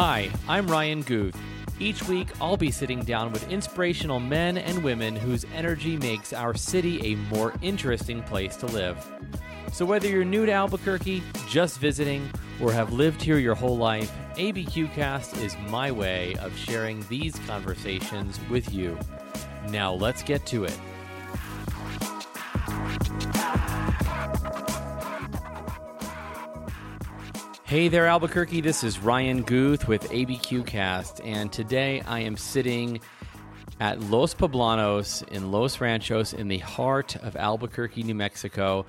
Hi, I'm Ryan Guth. Each week, I'll be sitting down with inspirational men and women whose energy makes our city a more interesting place to live. So, whether you're new to Albuquerque, just visiting, or have lived here your whole life, ABQcast is my way of sharing these conversations with you. Now, let's get to it. Hey there, Albuquerque. This is Ryan Guth with ABQ Cast, and today I am sitting at Los Poblanos in Los Ranchos in the heart of Albuquerque, New Mexico,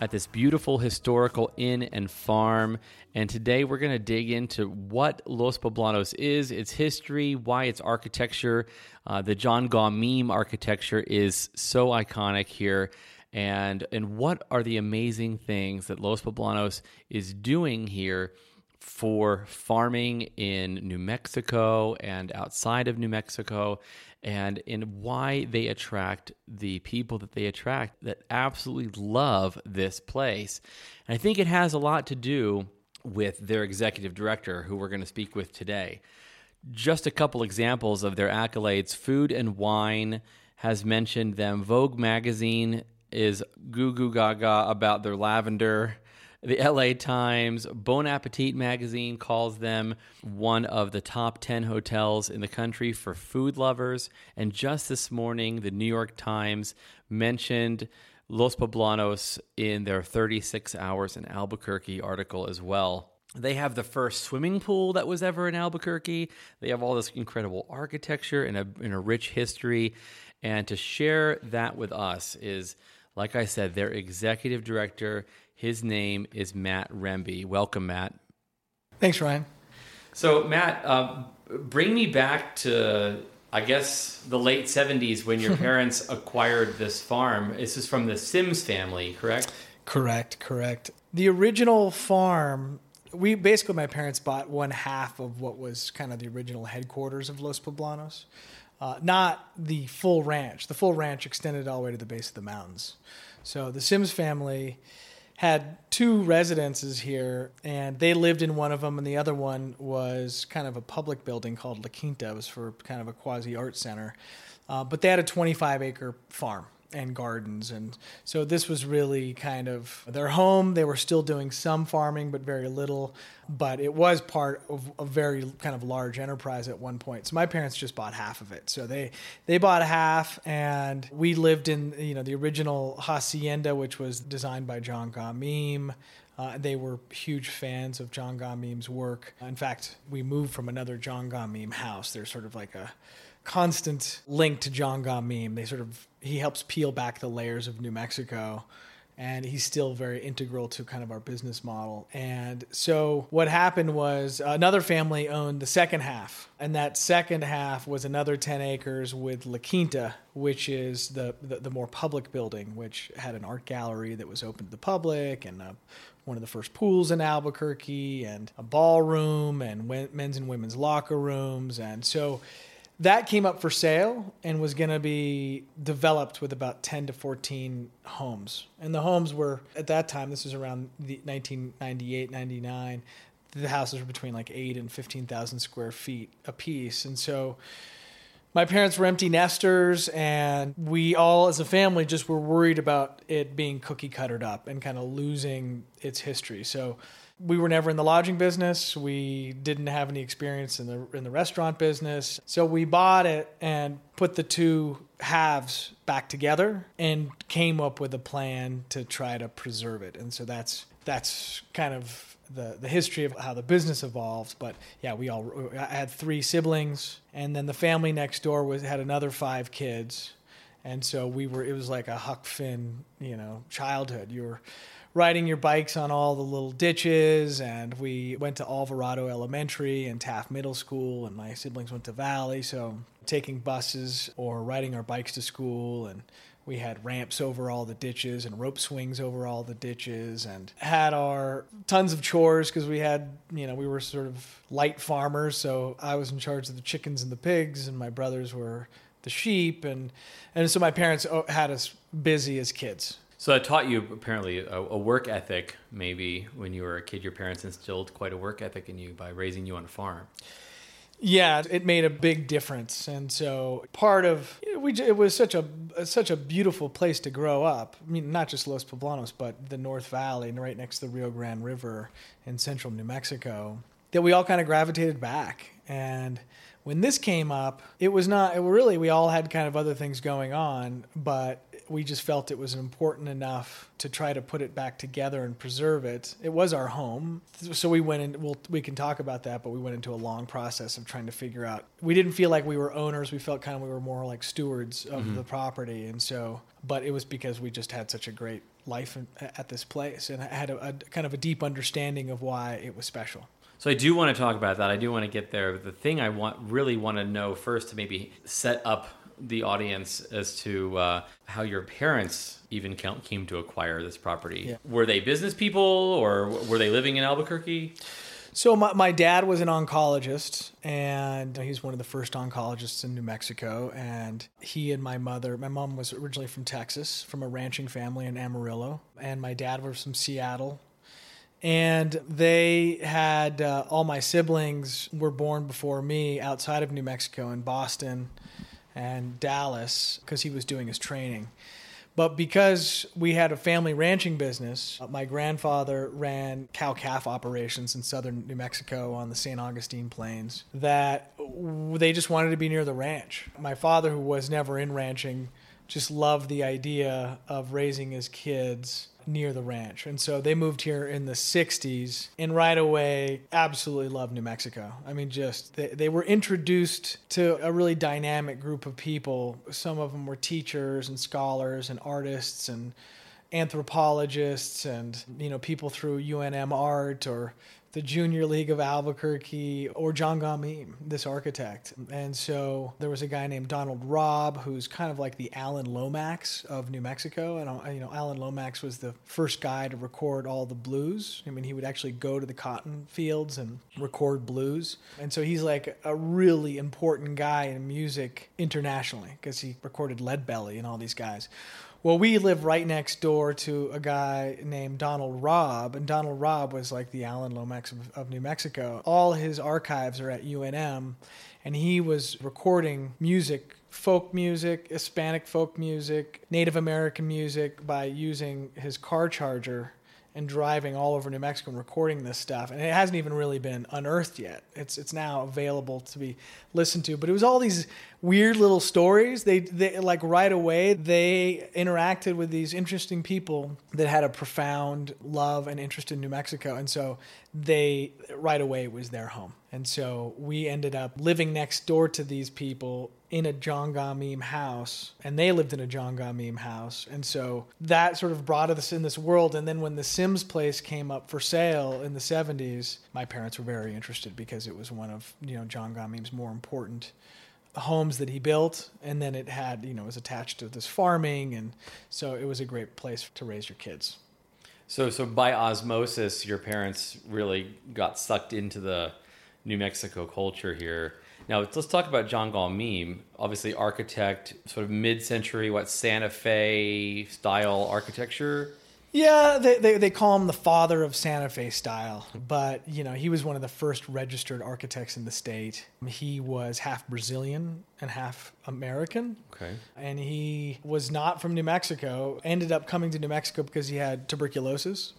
at this beautiful historical inn and farm. And today we're going to dig into what Los Poblanos is, its history, why its architecture, uh, the John Gaw Meem architecture is so iconic here and and what are the amazing things that Los Poblanos is doing here for farming in New Mexico and outside of New Mexico and in why they attract the people that they attract that absolutely love this place. And I think it has a lot to do with their executive director who we're going to speak with today. Just a couple examples of their accolades. Food and Wine has mentioned them. Vogue magazine is goo goo gaga about their lavender. The LA Times, Bon Appetit magazine calls them one of the top 10 hotels in the country for food lovers. And just this morning, the New York Times mentioned Los Poblanos in their 36 Hours in Albuquerque article as well. They have the first swimming pool that was ever in Albuquerque. They have all this incredible architecture and a, and a rich history. And to share that with us is like I said, their executive director, his name is Matt Rembe. Welcome, Matt. Thanks, Ryan. So, Matt, uh, bring me back to, I guess, the late 70s when your parents acquired this farm. This is from the Simms family, correct? Correct, correct. The original farm, we basically, my parents bought one half of what was kind of the original headquarters of Los Poblanos uh, not the full ranch. The full ranch extended all the way to the base of the mountains. So the Simms family had two residences here, and they lived in one of them, and the other one was kind of a public building called La Quinta. It was for kind of a quasi art center. Uh, but they had a 25 acre farm and gardens. And so this was really kind of their home. They were still doing some farming, but very little. But it was part of a very kind of large enterprise at one point. So my parents just bought half of it. So they they bought half, and we lived in you know the original hacienda, which was designed by John Gaw Meem. Uh, they were huge fans of John Gaw Meem's work. In fact, we moved from another John Gaw Meem house. They're sort of like a constant link to John Meem. They sort of he helps peel back the layers of New Mexico and he's still very integral to kind of our business model. And so what happened was another family owned the second half, and that second half was another 10 acres with La Quinta, which is the, the, the more public building, which had an art gallery that was open to the public and uh, one of the first pools in Albuquerque and a ballroom and men's and women's locker rooms. And so that came up for sale and was going to be developed with about 10 to 14 homes. And the homes were at that time this was around the 1998 99 the houses were between like 8 and 15,000 square feet a piece and so my parents were empty nesters and we all as a family just were worried about it being cookie cuttered up and kind of losing its history. So we were never in the lodging business. We didn't have any experience in the in the restaurant business. So we bought it and put the two halves back together and came up with a plan to try to preserve it. And so that's that's kind of the the history of how the business evolved. But yeah, we all I had three siblings, and then the family next door was had another five kids, and so we were. It was like a Huck Finn, you know, childhood. You were riding your bikes on all the little ditches and we went to Alvarado Elementary and Taft Middle School and my siblings went to Valley so taking buses or riding our bikes to school and we had ramps over all the ditches and rope swings over all the ditches and had our tons of chores because we had you know we were sort of light farmers so i was in charge of the chickens and the pigs and my brothers were the sheep and and so my parents oh, had us busy as kids So I taught you apparently a, a, work ethic. Maybe when you were a kid, your parents instilled quite a work ethic in you by raising you on a farm. Yeah, it made a big difference, and so part of we it was such a such a beautiful place to grow up. I mean, not just Los Poblanos, but the North Valley, right next to the Rio Grande River in central New Mexico, that we all kind of gravitated back. And when this came up, it was not it really we all had kind of other things going on, but we just felt it was important enough to try to put it back together and preserve it. It was our home, so we went in. We'll, we can talk about that, but we went into a long process of trying to figure out. We didn't feel like we were owners. We felt kind of we were more like stewards of mm-hmm. the property, and so. But it was because we just had such a great life at this place, and I had a, a kind of a deep understanding of why it was special. So I do want to talk about that. I do want to get there. The thing I want really want to know first to maybe set up the audience as to uh, how your parents even came to acquire this property. Yeah. Were they business people or were they living in Albuquerque? So my, my dad was an oncologist, and he's one of the first oncologists in New Mexico. And he and my mother, my mom was originally from Texas, from a ranching family in Amarillo, and my dad was from Seattle. And they had uh, all my siblings were born before me outside of New Mexico in Boston and Dallas because he was doing his training. But because we had a family ranching business, uh, my grandfather ran cow calf operations in southern New Mexico on the St. Augustine Plains, that they just wanted to be near the ranch. My father, who was never in ranching, just loved the idea of raising his kids near the ranch. And so they moved here in the 60s and right away absolutely loved New Mexico. I mean, just they, they were introduced to a really dynamic group of people. Some of them were teachers and scholars and artists and anthropologists and you know people through UNM art or the Junior League of Albuquerque, or John Gaw Meem, this architect. And so there was a guy named Donald Robb, who's kind of like the Alan Lomax of New Mexico. And uh, you know, Alan Lomax was the first guy to record all the blues. I mean, he would actually go to the cotton fields and record blues. And so he's like a really important guy in music internationally because he recorded Leadbelly and all these guys. Well, we live right next door to a guy named Donald Robb, and Donald Robb was like the Alan Lomax of, of New Mexico. All his archives are at UNM, and he was recording music folk music, Hispanic folk music, Native American music by using his car charger and driving all over New Mexico and recording this stuff. And it hasn't even really been unearthed yet. It's it's now available to be listened to. But it was all these weird little stories. They they like right away they interacted with these interesting people that had a profound love and interest in New Mexico. And so they right away was their home. And so we ended up living next door to these people in a John Gaw Meem house, and they lived in a John Gaw Meem house. And so that sort of brought us in this world. And then when the Simms place came up for sale in the 70s, my parents were very interested because it was one of, you know, John Gaw Meem's more important homes that he built and then it had you know was attached to this farming and so it was a great place to raise your kids so so by osmosis your parents really got sucked into the new mexico culture here now let's talk about John Gaw Meem, obviously architect, sort of mid-century, what Santa Fe style architecture. Yeah, they, they, they call him the father of Santa Fe style, but you know he was one of the first registered architects in the state. He was half Brazilian and half American. Okay. And he was not from New Mexico. Ended up coming to New Mexico because he had tuberculosis.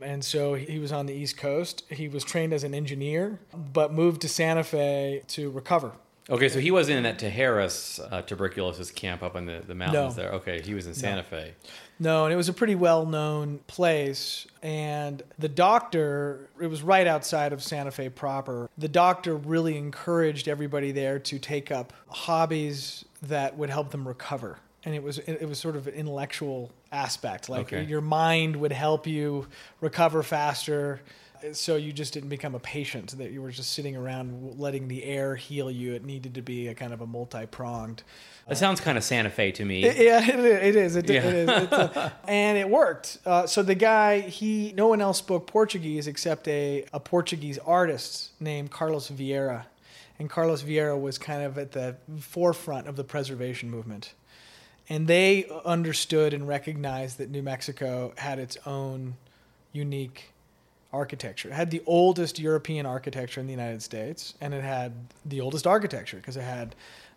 And so he was on the East Coast. He was trained as an engineer, but moved to Santa Fe to recover. Okay, so he wasn't in that Tijeras uh, tuberculosis camp up in the, the mountains no. there. Okay, he was in Santa no. Fe. No, and it was a pretty well known place. And the doctor, it was right outside of Santa Fe proper. The doctor really encouraged everybody there to take up hobbies that would help them recover and it was it was sort of an intellectual aspect like okay. your mind would help you recover faster so you just didn't become a patient that you were just sitting around letting the air heal you it needed to be a kind of a multi-pronged it sounds kind of Santa Fe to me. It, yeah, it, it is. It, yeah. it is. A, and it worked. Uh, so the guy, he, no one else spoke Portuguese except a, a Portuguese artist named Carlos Vierra. And Carlos Vierra was kind of at the forefront of the preservation movement and they understood and recognized that New Mexico had its own unique architecture. It had the oldest European architecture in the United States, and it had the oldest architecture because it had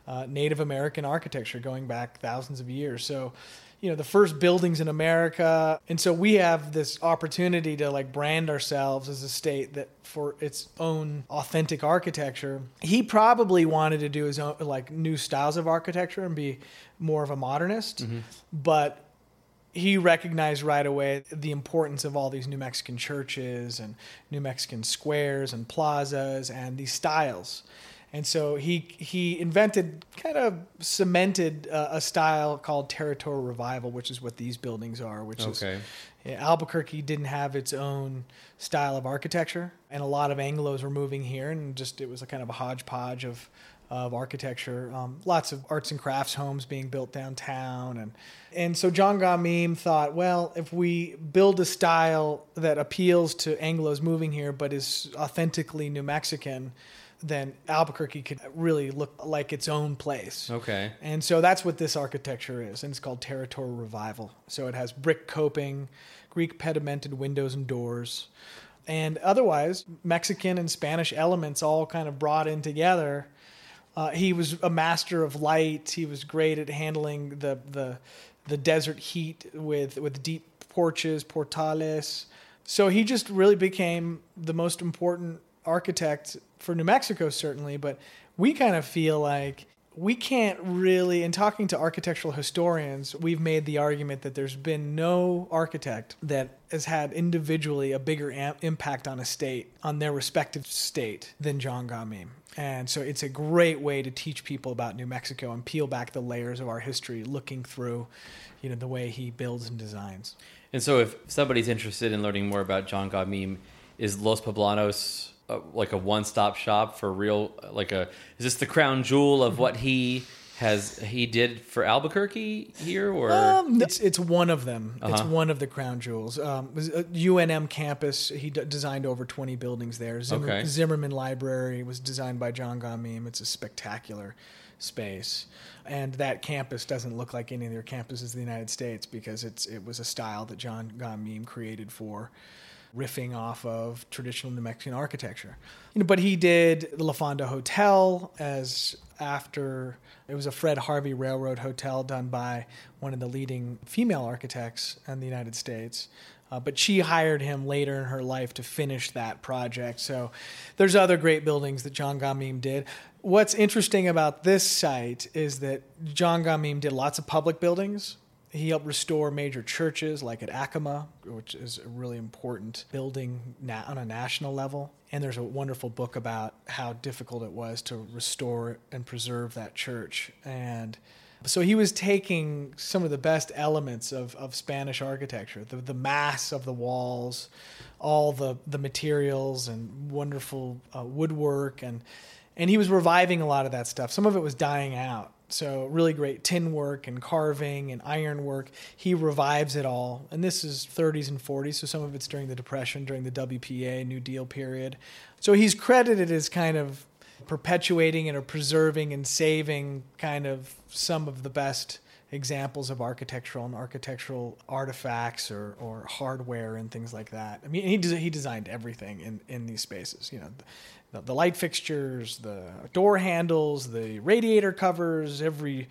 uh, Native American architecture going back thousands of years. So, you know, the first buildings in America, and so we have this opportunity to like brand ourselves as a state that for its own authentic architecture. He probably wanted to do his own like new styles of architecture and be more of a modernist, but he recognized right away the importance of all these New Mexican churches and New Mexican squares and plazas and these styles. And so he he invented, kind of cemented uh, a style called territorial revival, which is what these buildings are. Which Okay. is Albuquerque didn't have its own style of architecture, and a lot of Anglo's were moving here, and just it was a kind of a hodgepodge of of architecture. Um, lots of arts and crafts homes being built downtown, and and so John Gaw Meem thought, well, if we build a style that appeals to Anglo's moving here, but is authentically New Mexican, then Albuquerque could really look like its own place. Okay. And so that's what this architecture is, and it's called territorial revival. So it has brick coping, Greek pedimented windows and doors, and otherwise Mexican and Spanish elements all kind of brought in together. Uh, he was a master of light. He was great at handling the the the desert heat with with deep porches, portales. So he just really became the most important architect for New Mexico, certainly. But we kind of feel like we can't really, in talking to architectural historians, we've made the argument that there's been no architect that has had individually a bigger am- impact on a state, on their respective state, than John Gaw Meem. And so it's a great way to teach people about New Mexico and peel back the layers of our history, looking through, you know, the way he builds and designs. And so, if somebody's interested in learning more about John Gaw Meem, is Los Poblanos uh, like a one-stop shop for real? Like a is this the crown jewel of what he has he did for Albuquerque here, or Um, it's it's one of them. It's Uh-huh. one of the crown jewels. Um, a UNM campus. He d- designed over twenty buildings there. Zimmer, Okay. Zimmerman Library was designed by John Gaw Meem. It's a spectacular space, and that campus doesn't look like any of their campuses in the United States because it's it was a style that John Gaw Meem created for riffing off of traditional New Mexican architecture. You know, but he did the La Fonda Hotel as after it was a Fred Harvey Railroad Hotel done by one of the leading female architects in the United States. Uh, but she hired him later in her life to finish that project. So there's other great buildings that John Gaw Meem did. What's interesting about this site is that John Gaw Meem did lots of public buildings. He helped restore major churches like at Acoma, which is a really important building na- on a national level. And there's a wonderful book about how difficult it was to restore and preserve that church. And so he was taking some of the best elements of, of Spanish architecture, the, the mass of the walls, all the, the materials and wonderful uh, woodwork, and, and he was reviving a lot of that stuff. Some of it was dying out. So really great tin work and carving and iron work. He revives it all. And this is 30s and 40s, so some of it's during the Depression, during the WPA, New Deal period. So he's credited as kind of perpetuating and or preserving and saving kind of some of the best examples of architectural and architectural artifacts or, or hardware and things like that. I mean, he, he designed everything in, in these spaces, you know, the, the light fixtures, the door handles, the radiator covers, every,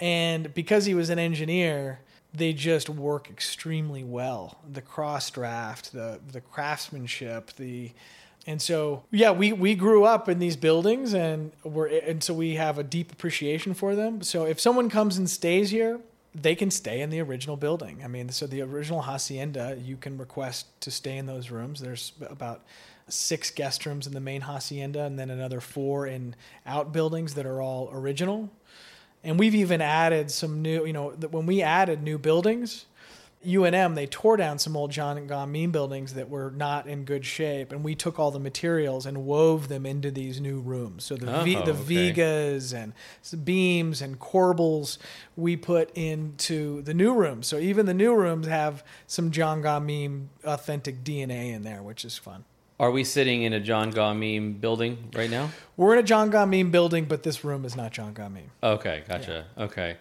and because he was an engineer, they just work extremely well. The cross draft, the, the craftsmanship, the, and so, yeah, we, we grew up in these buildings, and we're and so we have a deep appreciation for them. So if someone comes and stays here, they can stay in the original building. I mean, so the original hacienda, you can request to stay in those rooms. There's about six guest rooms in the main hacienda, and then another four in outbuildings that are all original. And we've even added some new, you know, when we added new buildings, UNM, they tore down some old John Gaw Meem buildings that were not in good shape, and we took all the materials and wove them into these new rooms. So the v, Oh, the okay. vigas and beams and corbels we put into the new rooms. So even the new rooms have some John Gaw Meem authentic DNA in there, which is fun. Are we sitting in a John Gaw Meem building right now? We're in a John Gaw Meem building, but this room is not John Gaw Meem. Okay, gotcha. Okay.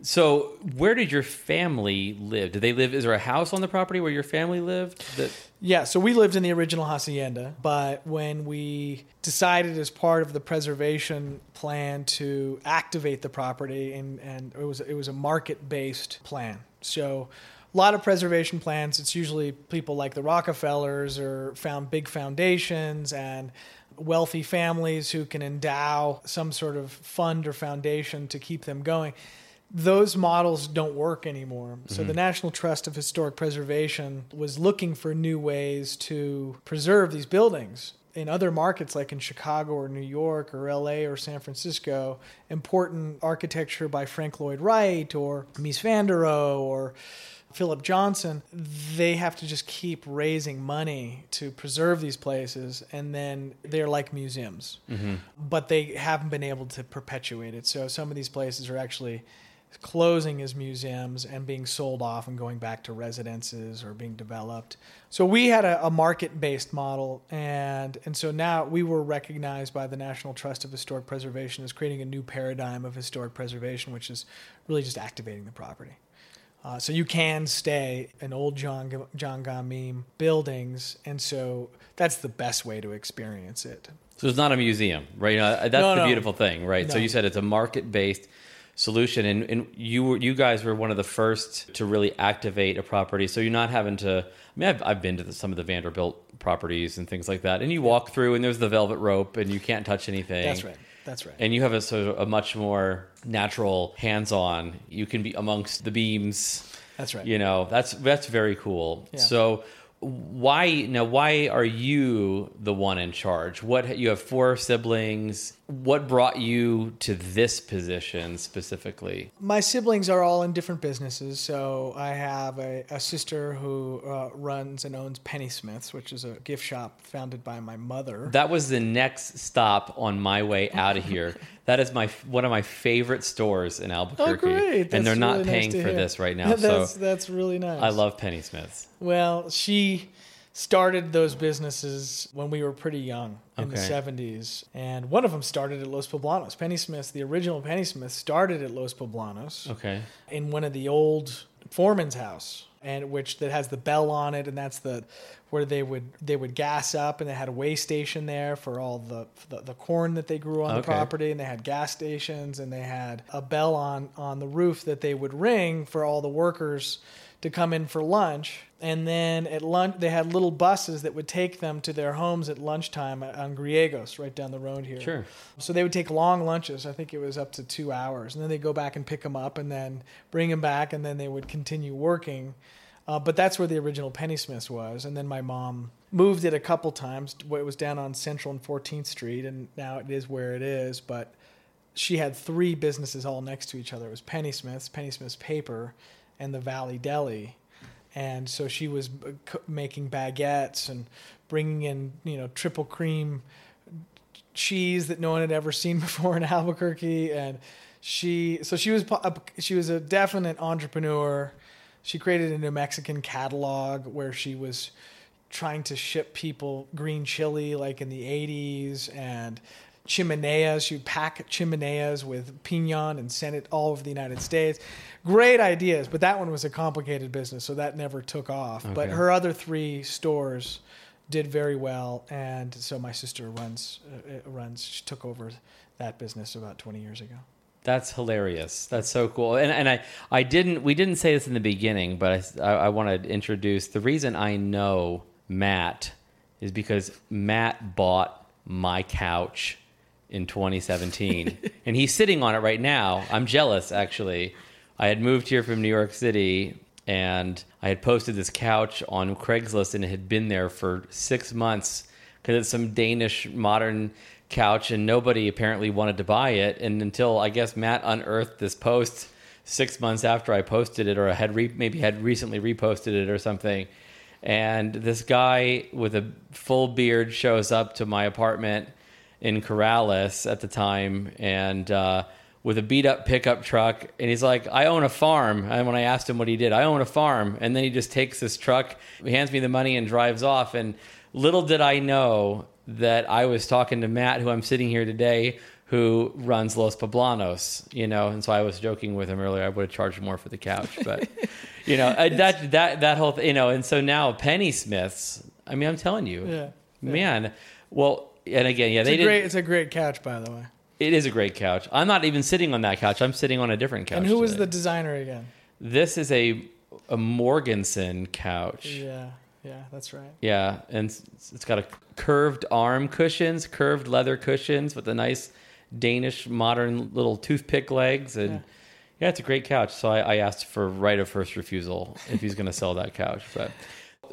So, where did your family live? Did they live? Is there a house on the property where your family lived? That Yeah, so we lived in the original hacienda, but when we decided as part of the preservation plan to activate the property, and, and it was it was a market based plan. So a lot of preservation plans, it's usually people like the Rockefellers or found big foundations and wealthy families who can endow some sort of fund or foundation to keep them going those models don't work anymore. So mm-hmm. the National Trust of Historic Preservation was looking for new ways to preserve these buildings. In other markets like in Chicago or New York or LA or San Francisco, important architecture by Frank Lloyd Wright or Mies van der Rohe or Philip Johnson, they have to just keep raising money to preserve these places, and then they're like museums. Mm-hmm. But they haven't been able to perpetuate it. So some of these places are actually closing as museums and being sold off and going back to residences or being developed. So we had a, a market-based model, and and so now we were recognized by the National Trust of Historic Preservation as creating a new paradigm of historic preservation, which is really just activating the property. Uh, so you can stay in old John John Gaw Meem buildings, and so that's the best way to experience it. So it's not a museum, right? Uh, that's No, the no. beautiful thing, right? So you said it's a market-based solution, and, and you were, you guys were one of the first to really activate a property. So you're not having to. I mean, I've, I've been to the, some of the Vanderbilt properties and things like that, and you walk through, and there's the velvet rope, and you can't touch anything. That's right. That's right. And you have a sort of a much more natural, hands-on. You can be amongst the beams. That's right. You know, that's that's very cool. Yeah. So why now why are you the one in charge? What you have four siblings. What brought you to this position specifically? my siblings are all in different businesses. So I have a, a sister who uh, runs and owns Penny Smiths, which is a gift shop founded by my mother. That was the next stop on my way out of here. That is my one of my favorite stores in oh, Albuquerque. oh, great! and they're not really nice paying to for hear. this right now. that's so that's really nice. I love Penny Smiths. Well, she started those businesses when we were pretty young in the 70s. And one of them started at Los Poblanos. Penny Smiths, the original Penny Smiths, started at Los Poblanos Okay. in one of the old foreman's house. And which that has the bell on it, and that's the where they would they would gas up, and they had a way station there for all the the, the corn that they grew on the property, and they had gas stations, and they had a bell on on the roof that they would ring for all the workers to come in for lunch. And then at lunch, they had little buses that would take them to their homes at lunchtime on Griegos, right down the road here. Sure. So they would take long lunches. I think it was up to two hours, and then they'd go back and pick them up, and then bring them back, and then they would continue working. Uh, but that's where the original Penny Smiths was, and then my mom moved it a couple times. It was down on Central and 14th Street, and now it is where it is. But she had three businesses all next to each other. It was Penny Smith's, Penny Smith's Paper, and the Valley Deli. And so she was making baguettes and bringing in, you know, triple cream cheese that no one had ever seen before in Albuquerque. And she, so she was, she was a definite entrepreneur. She created a New Mexican catalog where she was trying to ship people green chili like in the 80s and chimeneas. You pack chimeneas with pinon and send it all over the United States. Great ideas, but that one was a complicated business, so that never took off. But her other three stores did very well, and so my sister runs uh, uh, runs. She took over that business about 20 years ago. That's hilarious. That's so cool. And and I I didn't we didn't say this in the beginning, but I I, I want to introduce the reason I know Matt is because Matt bought my couch in 2017 and he's sitting on it right now. I'm jealous actually. I had moved here from New York City and I had posted this couch on Craigslist and it had been there for 6 months because it's some Danish modern couch and nobody apparently wanted to buy it and until I guess Matt unearthed this post 6 months after I posted it or had re- maybe had recently reposted it or something and this guy with a full beard shows up to my apartment in Corrales at the time and uh, with a beat up pickup truck and he's like I own a farm and when I asked him what he did I own a farm and then he just takes this truck he hands me the money and drives off and little did I know that I was talking to Matt who I'm sitting here today who runs Los Poblanos, you know, and so I was joking with him earlier. I would have charged more for the couch, but you know uh, that that that whole th- you know, and so now Penny Smiths. I mean, I'm telling you, Yeah. man. Well, and again, yeah, It's they a did. great. It's a great couch, by the way. It is a great couch. I'm not even sitting on that couch. I'm sitting on a different couch. And who was today. the designer again? This is a a Mogensen couch. Yeah, yeah, that's right. Yeah, and it's, it's got a curved arm cushions, curved leather cushions with a nice Danish modern little toothpick legs, and Yeah. yeah, it's a great couch. So I, I asked for right of first refusal if he's going to sell that couch. But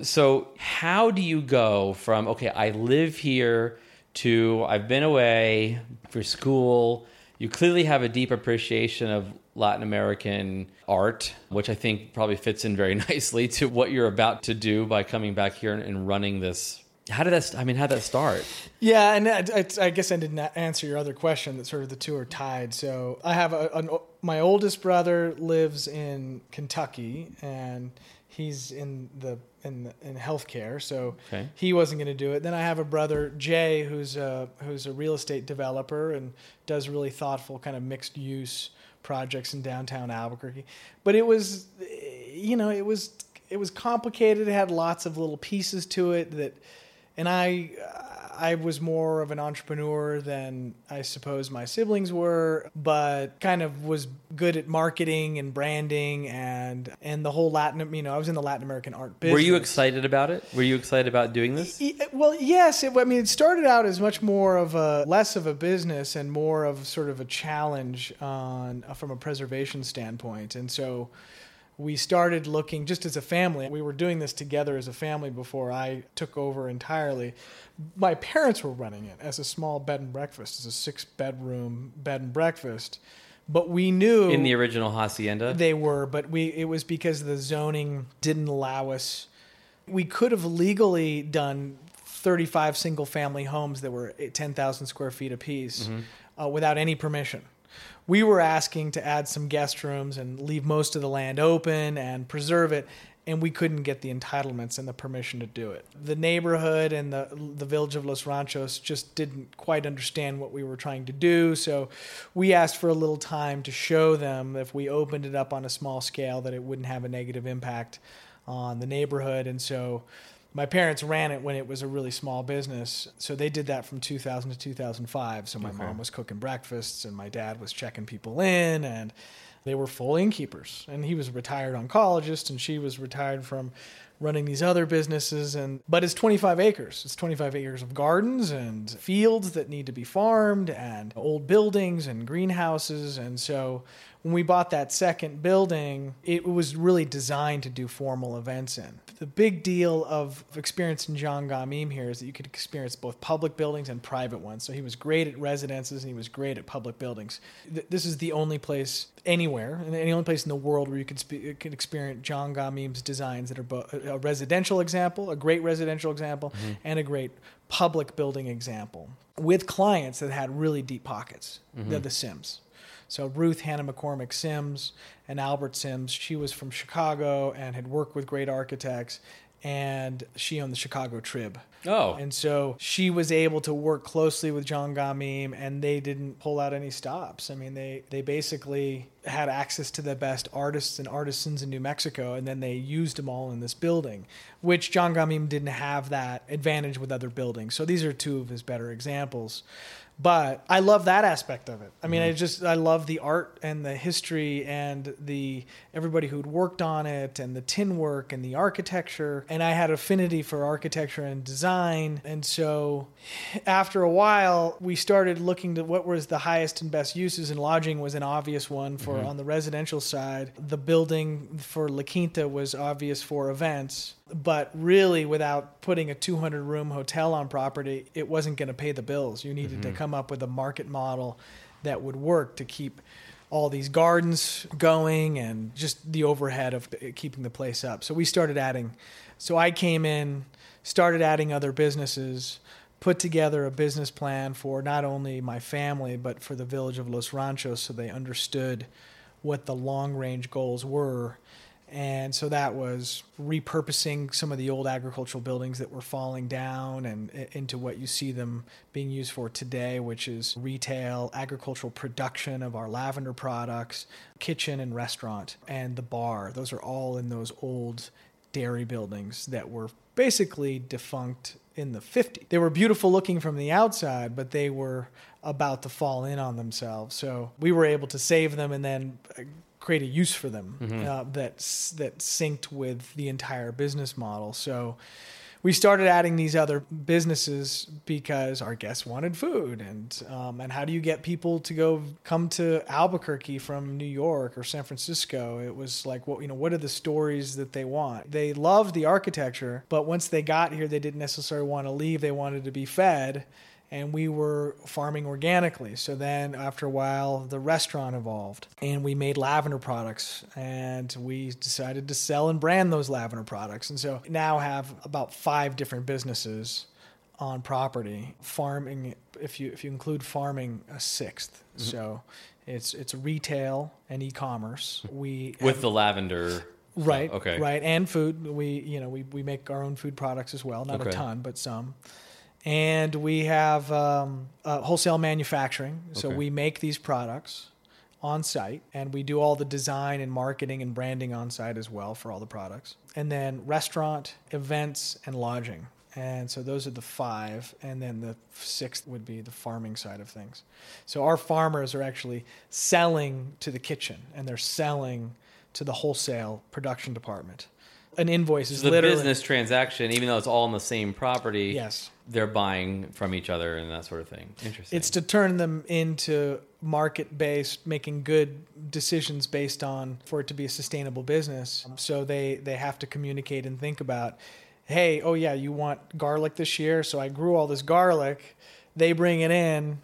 so how do you go from okay, I live here to I've been away for school? You clearly have a deep appreciation of Latin American art, which I think probably fits in very nicely to what you're about to do by coming back here and, running this. How did that? I mean, how did that start? Yeah, and I, I, I guess I didn't answer your other question. That sort of the two are tied. So I have a, an, my oldest brother lives in Kentucky, and he's in the in in healthcare. So Okay. he wasn't going to do it. Then I have a brother Jay, who's a who's a real estate developer and does really thoughtful kind of mixed use projects in downtown Albuquerque. But it was, you know, it was it was complicated. It had lots of little pieces to it that, and I I was more of an entrepreneur than I suppose my siblings were, but kind of was good at marketing and branding and and the whole Latin. You know, I was in the Latin American art business. Were you excited about it? Were you excited about doing this? Well, yes. It, I mean, it started out as much more of a less of a business and more of sort of a challenge on from a preservation standpoint, and so we started looking just as a family. We were doing this together as a family before I took over entirely. My parents were running it as a small bed and breakfast, as a six bedroom bed and breakfast, but we knew In the original hacienda? they were, but we it was because the zoning didn't allow us. We could have legally done 35 single family homes that were 10,000 square feet apiece uh, without any permission. We were asking to add some guest rooms and leave most of the land open and preserve it, and we couldn't get the entitlements and the permission to do it. The neighborhood and the the village of Los Ranchos just didn't quite understand what we were trying to do, so we asked for a little time to show them if we opened it up on a small scale that it wouldn't have a negative impact on the neighborhood, and so my parents ran it when it was a really small business. So they did that from 2000 to 2005. So my Okay. mom was cooking breakfasts and my dad was checking people in and they were full innkeepers. And he was a retired oncologist and she was retired from running these other businesses and but it's 25 acres. It's 25 acres of gardens and fields that need to be farmed and old buildings and greenhouses and so when we bought that second building, it was really designed to do formal events in. The big deal of experiencing John Gaw Meem here is that you could experience both public buildings and private ones. So he was great at residences and he was great at public buildings. This is the only place anywhere, and the only place in the world where you could, spe- could experience John Gaw Meem's designs that are both a residential example, a great residential example, mm-hmm. and a great public building example with clients that had really deep pockets. They're mm-hmm. the Simms. So Ruth Hanna McCormick Simms and Albert Simms, she was from Chicago and had worked with great architects, and she owned the Chicago Trib. Oh. And so she was able to work closely with John Gaw Meem, and they didn't pull out any stops. I mean, they, they basically had access to the best artists and artisans in New Mexico, and then they used them all in this building, which John Gaw Meem didn't have that advantage with other buildings. So these are two of his better examples. But I love that aspect of it. I mean, I mm-hmm. just I love the art and the history and the everybody who'd worked on it and the tin work and the architecture. And I had affinity for architecture and design. And so after a while, we started looking to what was the highest and best uses, and lodging was an obvious one for mm-hmm. on the residential side. The building for La Quinta was obvious for events, but really without putting a 200 room hotel on property, it wasn't going to pay the bills. You needed to mm-hmm. come up with a market model that would work to keep all these gardens going and just the overhead of keeping the place up. So we started adding. So I came in, started adding other businesses, put together a business plan for not only my family but for the village of Los Ranchos so they understood what the long range goals were And so that was repurposing some of the old agricultural buildings that were falling down and into what you see them being used for today, which is retail, agricultural production of our lavender products, kitchen and restaurant, and the bar. Those are all in those old dairy buildings that were basically defunct in the 50s. They were beautiful looking from the outside, but they were about to fall in on themselves. So we were able to save them and then create a use for them uh, that that synced with the entire business model. So we started adding these other businesses because our guests wanted food and um, and how do you get people to go come to Albuquerque from New York or San Francisco? It was like what you know what are the stories that they want? They loved the architecture but once they got here they didn't necessarily want to leave. They wanted to be fed and we were farming organically. So then, after a while, the restaurant evolved, and we made lavender products, and we decided to sell and brand those lavender products. And so now have about five different businesses on property, farming. If you if you include farming, a 6th mm-hmm. So it's it's retail and e-commerce. We with the lavender. Right. Okay. Right. And food. We you know we, we make our own food products as well. Not Okay. a ton, but some. And we have um, uh, wholesale manufacturing. So Okay. we make these products on site, and we do all the design and marketing and branding on site as well for all the products. And then restaurant, events, and lodging. And so those are the five. And then the sixth would be the farming side of things. So our farmers are actually selling to the kitchen and they're selling to the wholesale production department. An invoice is So the literally business transaction, even though it's all on the same property, Yes. They're buying from each other and that sort of thing. Interesting. It's to turn them into market based, making good decisions based on for it to be a sustainable business. So they they have to communicate and think about, hey, oh yeah, you want garlic this year, so I grew all this garlic. They bring it in.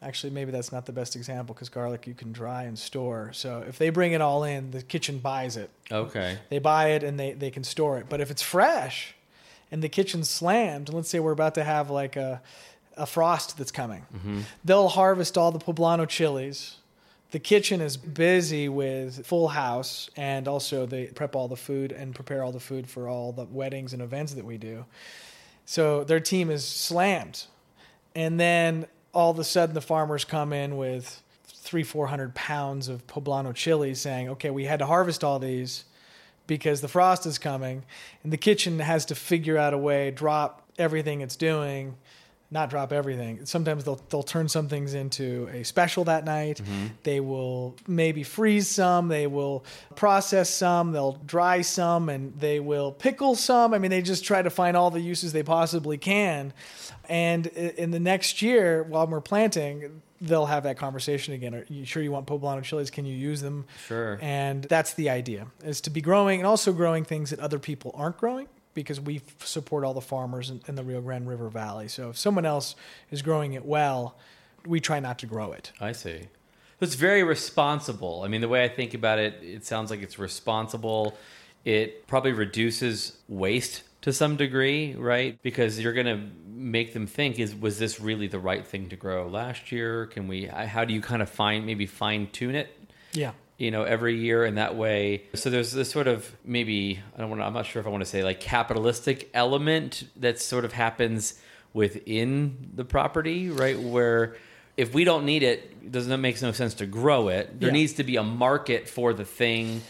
Actually, maybe that's not the best example because garlic you can dry and store. So if they bring it all in, the kitchen buys it. okay. They buy it and they, they can store it. But if it's fresh and the kitchen's slammed, and let's say we're about to have like a, a frost that's coming, mm-hmm. they'll harvest all the poblano chilies. The kitchen is busy with full house, and also they prep all the food and prepare all the food for all the weddings and events that we do. So their team is slammed. And then all of a sudden, the farmers come in with three, four hundred pounds of poblano chilies, saying, "Okay, we had to harvest all these because the frost is coming, and the kitchen has to figure out a way, drop everything it's doing, not drop everything. Sometimes they'll they'll turn some things into a special that night. Mm-hmm. They will maybe freeze some. They will process some. They'll dry some, and they will pickle some. I mean, they just try to find all the uses they possibly can. And in the next year, while we're planting, they'll have that conversation again. Are you sure you want poblano chilies? Can you use them? Sure. And that's the idea is to be growing and also growing things that other people aren't growing because we support all the farmers in, in the Rio Grande River Valley. So if someone else is growing it well, we try not to grow it. I see. It's very responsible. I mean, the way I think about it, it sounds like it's responsible. It probably reduces waste to some degree, right? Because you're going to make them think: Is was this really the right thing to grow last year? Can we? How do you kind of find maybe fine tune it? Yeah. you know every year in that way so there's this sort of maybe i don't want to i'm not sure if i want to say like capitalistic element that sort of happens within the property right where if we don't need it doesn't it makes no sense to grow it there Yeah. needs to be a market for the thing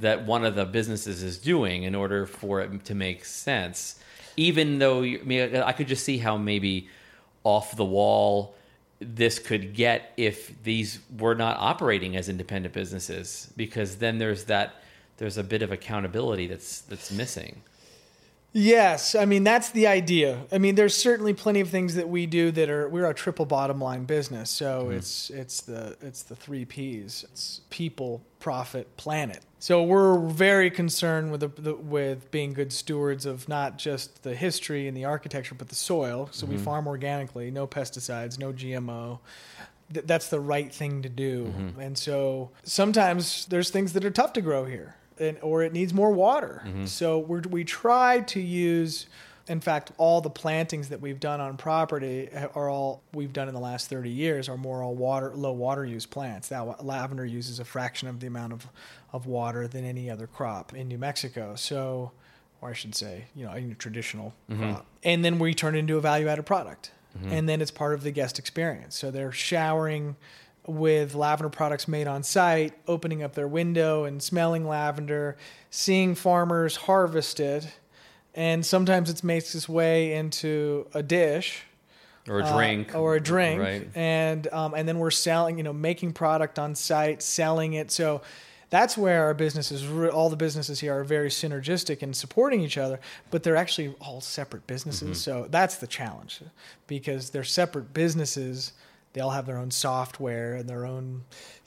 that one of the businesses is doing in order for it to make sense even though I, mean, I could just see how maybe off the wall this could get if these were not operating as independent businesses because then there's that there's a bit of accountability that's that's missing Yes, I mean that's the idea. I mean, there's certainly plenty of things that we do that are we're a triple bottom line business. So mm-hmm. it's it's the it's the three P's. It's people, profit, planet. So we're very concerned with the, the with being good stewards of not just the history and the architecture, but the soil. So we mm-hmm. farm organically, no pesticides, no GMO. Th- That's the right thing to do. Mm-hmm. And so sometimes there's things that are tough to grow here and, or it needs more water. Mm-hmm. So we we try to use In fact, all the plantings that we've done on property are all we've done in the last 30 years are more all water, low water use plants. That lavender uses a fraction of the amount of, of water than any other crop in New Mexico. So, or I should say, you know, a traditional mm-hmm. crop. And then we turn it into a value added product. Mm-hmm. And then it's part of the guest experience. So they're showering with lavender products made on site, opening up their window and smelling lavender, seeing farmers harvest it, and sometimes it makes its way into a dish or a drink uh, or a drink, right. and um, and then we're selling, you know, making product on site, selling it. So that's where our businesses, all the businesses here, are very synergistic and supporting each other, but they're actually all separate businesses. Mm-hmm. So that's the challenge because they're separate businesses they all have their own software and their own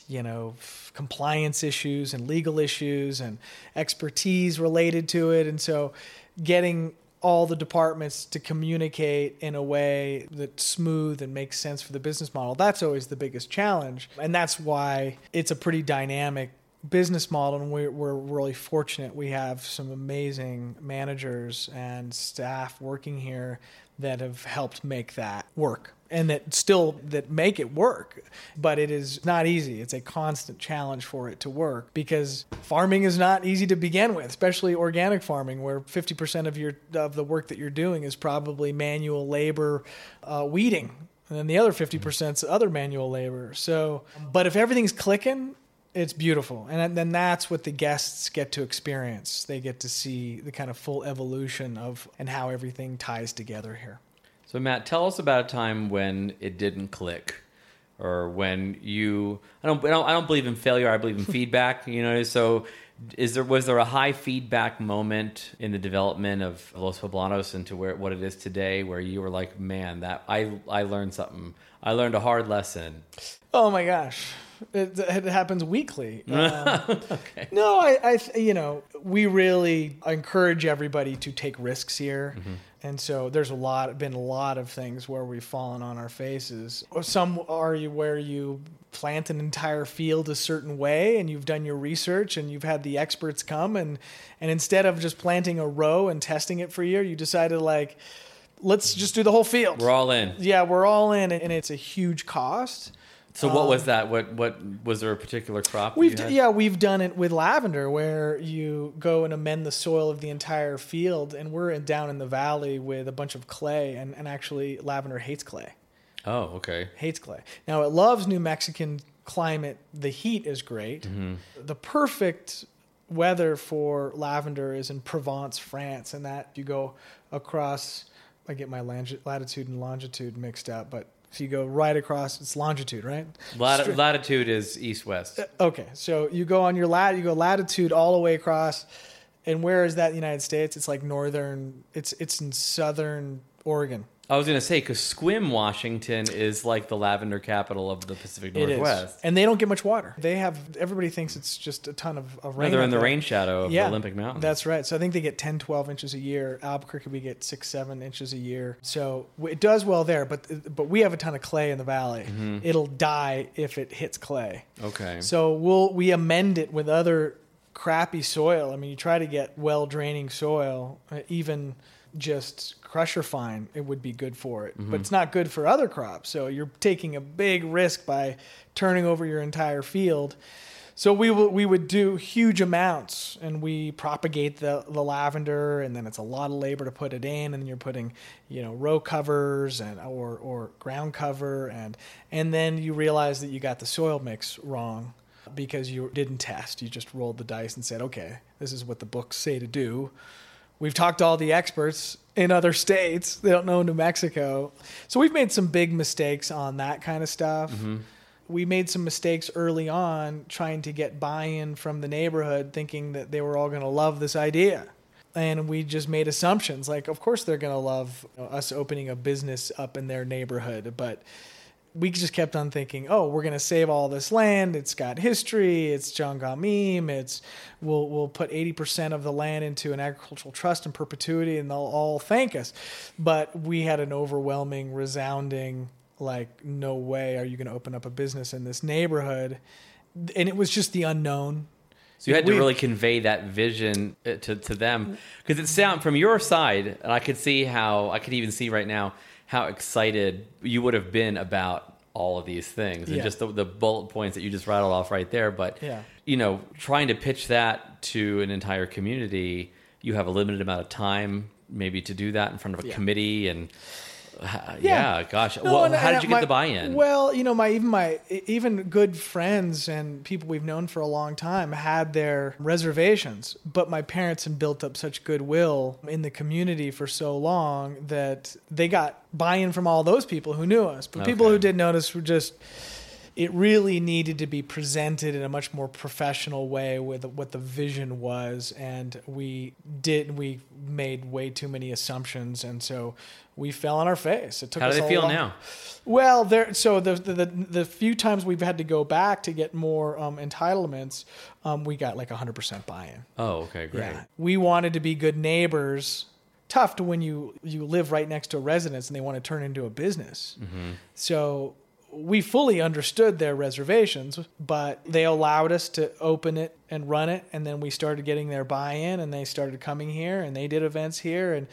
you know compliance issues and legal issues and expertise related to it and so getting all the departments to communicate in a way that's smooth and makes sense for the business model. That's always the biggest challenge. And that's why it's a pretty dynamic business model and we're, we're really fortunate we have some amazing managers and staff working here that have helped make that work and that still that make it work. But it is not easy. It's a constant challenge for it to work because farming is not easy to begin with especially organic farming where 50% of your of the work that you're doing is probably manual labor uh, weeding and then the other 50% is other manual labor. So but if everything's clicking it's beautiful and then that's what the guests get to experience they get to see the kind of full evolution of and how everything ties together here so Matt, tell us about a time when it didn't click, or when you. I don't. I don't, I don't believe in failure. I believe in feedback. You know. So, is there was there a high feedback moment in the development of Los Poblanos into where what it is today, where you were like, man, that I I learned something. I learned a hard lesson. Oh my gosh. It, it happens weekly. Um, okay. No, I, I, you know, we really encourage everybody to take risks here. Mm-hmm and so there's a lot been a lot of things where we've fallen on our faces. Some are you where you plant an entire field a certain way and you've done your research and you've had the experts come and and instead of just planting a row and testing it for a year, you decided like let's just do the whole field. We're all in. Yeah, we're all in and it's a huge cost. So what um, was that? What what was there a particular crop? We've yeah we've done it with lavender where you go and amend the soil of the entire field, and we're in, down in the valley with a bunch of clay, and, and actually lavender hates clay. Oh, okay. Hates clay. Now it loves New Mexican climate. The heat is great. Mm-hmm. The perfect weather for lavender is in Provence, France, and that you go across. I get my latitude and longitude mixed up, but if you go right across, it's longitude, right? Lat- latitude is east west. Uh, okay, so you go on your lat, you go latitude all the way across, and where is that in the United States? It's like northern. It's it's in southern Oregon. I was going to say because Sequim, Washington, is like the lavender capital of the Pacific Northwest, and they don't get much water. They have everybody thinks it's just a ton of, of rain. They're in the rain shadow of yeah, the Olympic Mountain. That's right. So I think they get 10, 12 inches a year. Albuquerque, we get six, seven inches a year. So it does well there, but but we have a ton of clay in the valley. Mm-hmm. It'll die if it hits clay. Okay. So we'll we amend it with other crappy soil. I mean, you try to get well draining soil, uh, even just crusher fine, it would be good for it. Mm-hmm. But it's not good for other crops. So you're taking a big risk by turning over your entire field. So we will, we would do huge amounts and we propagate the, the lavender and then it's a lot of labor to put it in and then you're putting, you know, row covers and or or ground cover and and then you realize that you got the soil mix wrong because you didn't test. You just rolled the dice and said, "Okay, this is what the books say to do." We've talked to all the experts in other states. They don't know New Mexico. So we've made some big mistakes on that kind of stuff. Mm-hmm. We made some mistakes early on trying to get buy in from the neighborhood, thinking that they were all going to love this idea. And we just made assumptions like, of course, they're going to love us opening a business up in their neighborhood. But we just kept on thinking, oh, we're going to save all this land. It's got history. It's John Gaw Meem. It's we'll we'll put eighty percent of the land into an agricultural trust in perpetuity, and they'll all thank us. But we had an overwhelming, resounding like, no way are you going to open up a business in this neighborhood, and it was just the unknown. So you had to We- really convey that vision uh, to, to them because it sound from your side, and I could see how I could even see right now how excited you would have been about all of these things and Yeah. just the, the bullet points that you just rattled off right there. But Yeah. you know, trying to pitch that to an entire community, you have a limited amount of time maybe to do that in front of a Yeah. committee and. Uh, yeah. gosh. No, well, and- how did you my- get the buy-in? Well, you know, my even my even good friends and people we've known for a long time had their reservations, but my parents had built up such goodwill in the community for so long that they got buy-in from all those people who knew us. But people who didn't us were just it really needed to be presented in a much more professional way with what the vision was and we did we made way too many assumptions and so we fell on our face it took how do they feel long- now? well, there. So the, the the the few times we've had to go back to get more um, entitlements, um, we got like hundred percent buy-in. Oh, okay, great. Yeah, we wanted to be good neighbors. Tough to when you you live right next to a residence and they want to turn into a business. So we fully understood their reservations, but they allowed us to open it and run it, and then we started getting their buy-in, and they started coming here, and they did events here, and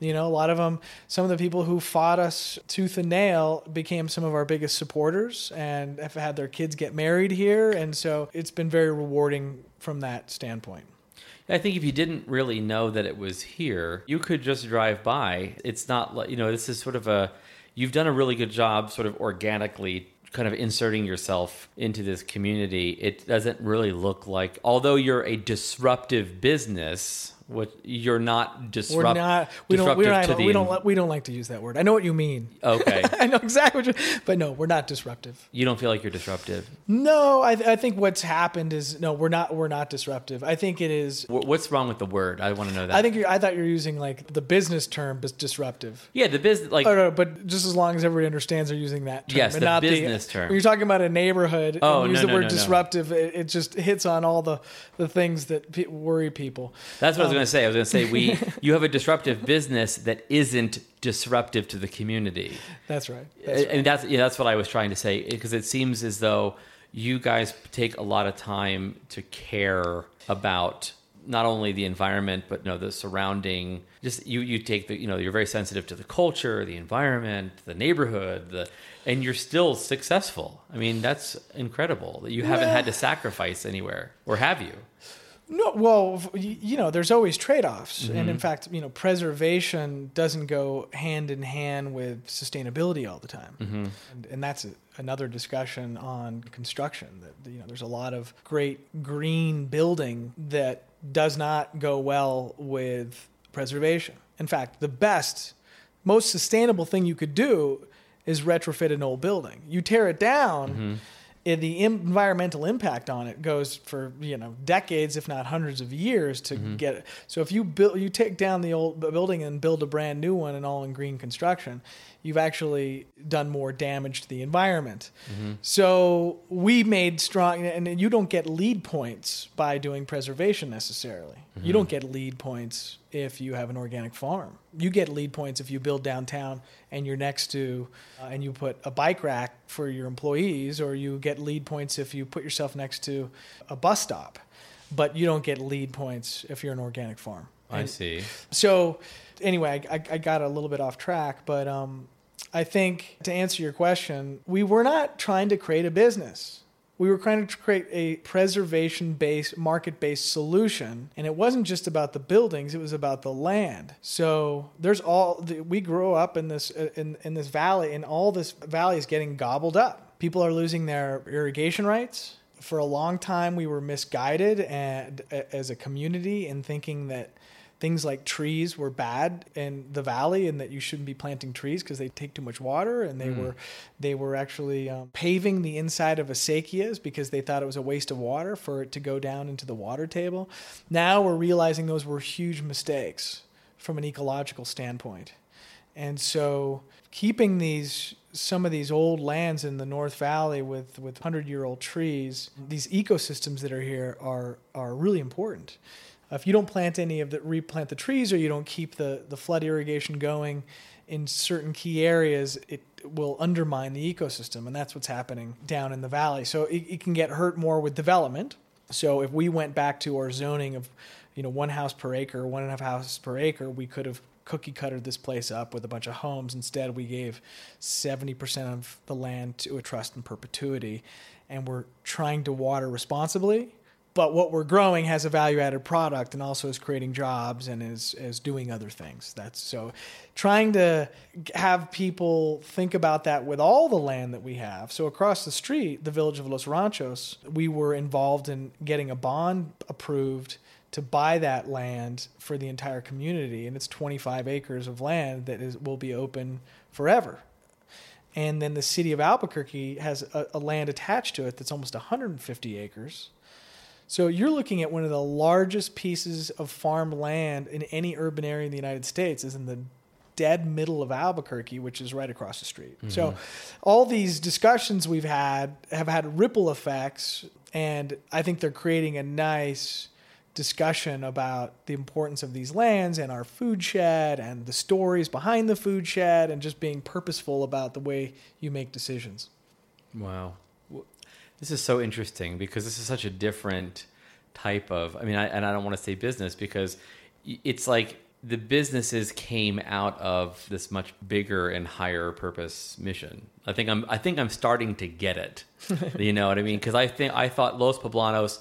you know a lot of them. Some of the people who fought us tooth and nail became some of our biggest supporters, and have had their kids get married here, and so it's been very rewarding from that standpoint. I think if you didn't really know that it was here, you could just drive by. It's not like, you know, this is sort of a, you've done a really good job sort of organically kind of inserting yourself into this community. It doesn't really look like, although you're a disruptive business, what you're not disrupt, We're not. We don't. disruptive We're not. to the We don't. We don't like to use that word. I know what you mean. okay. I know exactly what you. But no, we're not disruptive. You don't feel like you're disruptive. No, I, I think what's happened is no, we're not. We're not disruptive. I think it is. Wh- What's wrong with the word? I want to know that. I think you're, I thought you're using like the business term, but disruptive. yeah, the business, like, Oh, no, but just as long as everybody understands they're using that term, Yes, and the not business the, term. When you're talking about a neighborhood Oh, and use no, the no, word no, no. disruptive, it, it just hits on all the the things that pe- worry people. That's what I was Um, going to say. I was going to say we you have a disruptive business that isn't disruptive to the community, That's right. That's and that's yeah, that's what I was trying to say because it seems as though you guys take a lot of time to care about not only the environment but no the surrounding. Just you you take the you know you're very sensitive to the culture, the environment, the neighborhood, the and you're still successful. I mean that's incredible that you haven't had to sacrifice anywhere, or have you? No, well, you know, there's always trade-offs, and Mm-hmm. in fact, you know, preservation doesn't go hand in hand with sustainability all the time, Mm-hmm. and, and that's a, another discussion on construction. That you know, there's a lot of great green building that does not go well with preservation. In fact, the best, most sustainable thing you could do is retrofit an old building. You tear it down Mm-hmm. And the im- environmental impact on it goes for you know decades, if not hundreds of years, to mm-hmm. get it. So if you build, you take down the old building and build a brand new one, and all in green construction, you've actually done more damage to the environment. So we made strong, and you don't get LEED points by doing preservation necessarily. You don't get LEED points if you have an organic farm. You get LEED points if you build downtown and you're next to, uh, and you put a bike rack for your employees, or you get LEED points if you put yourself next to a bus stop. But you don't get LEED points if you're an organic farm. I see. so anyway, I, I, I got a little bit off track, but um, I think to answer your question, we were not trying to create a business. We were trying to create a preservation based, market based solution. And it wasn't just about the buildings, it was about the land. So there's all, we grew up in this, uh, in, in this valley, and all this valley is getting gobbled up. People are losing their irrigation rights. For a long time, we were misguided and, as a community in thinking that things like trees were bad in the valley and that you shouldn't be planting trees because they take too much water and they were they were actually um, paving the inside of acequias because they thought it was a waste of water for it to go down into the water table. Now we're realizing those were huge mistakes from an ecological standpoint. And so keeping these some of these old lands in the North Valley with with 100-year-old trees, these ecosystems that are here are are really important. Uh, if you don't plant any of the replant the trees or you don't keep the the flood irrigation going in certain key areas, it will undermine the ecosystem and that's what's happening down in the valley. So it, it can get hurt more with development So if we went back to our zoning of, you know, one house per acre, one and a half houses per acre, we could have cookie cuttered this place up with a bunch of homes. Instead, we gave 70% of the land to a trust in perpetuity, and we're trying to water responsibly. But what we're growing has a value added product and also is creating jobs and is, is doing other things. That's so trying to have people think about that with all the land that we have. So across the street, the village of Los Ranchos, we were involved in getting a bond approved to buy that land for the entire community, and it's 25 acres of land that is will be open forever. And then the city of Albuquerque has a, a land attached to it that's almost 150 acres. So you're looking at one of the largest pieces of farm land in any urban area in the United States is in the dead middle of Albuquerque, which is right across the street. Mm-hmm. So all these discussions we've had have had ripple effects, and I think they're creating a nice discussion about the importance of these lands and our food shed and the stories behind the food shed and just being purposeful about the way you make decisions. Wow. This is so interesting because this is such a different type of I mean I, and I don't want to say business because it's like the businesses came out of this much bigger and higher purpose mission. I think I'm I think I'm starting to get it. you know what I mean? Because I think I thought Los Poblanos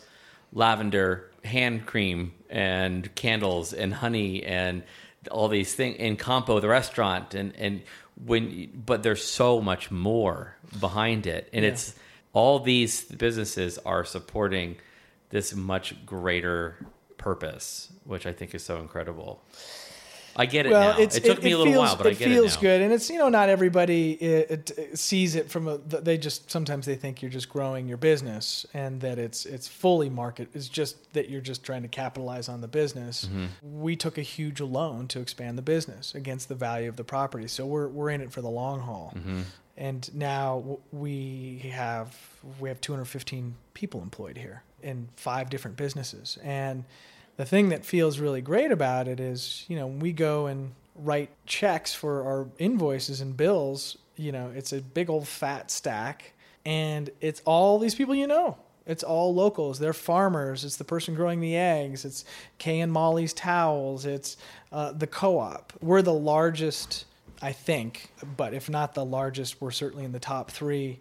lavender hand cream and candles and honey and all these things in Campo, the restaurant, and and when but there's so much more behind it, and yeah. it's all these businesses are supporting this much greater purpose, which I think is so incredible. I get it well, now. it took it, me a little feels, while, but I get it feels good, and it's you know not everybody it, it sees it from a. They just sometimes they think you're just growing your business, and that it's it's fully market. It's just that you're just trying to capitalize on the business. Mm-hmm. We took a huge loan to expand the business against the value of the property, so we're we're in it for the long haul. Mm-hmm. And now we have we have 215 people employed here in five different businesses, and the thing that feels really great about it is, you know, we go and write checks for our invoices and bills, you know, it's a big old fat stack and it's all these people you know. It's all locals. They're farmers. It's the person growing the eggs. It's Kay and Molly's towels. It's uh, the co-op. We're the largest, I think, but if not the largest, we're certainly in the top three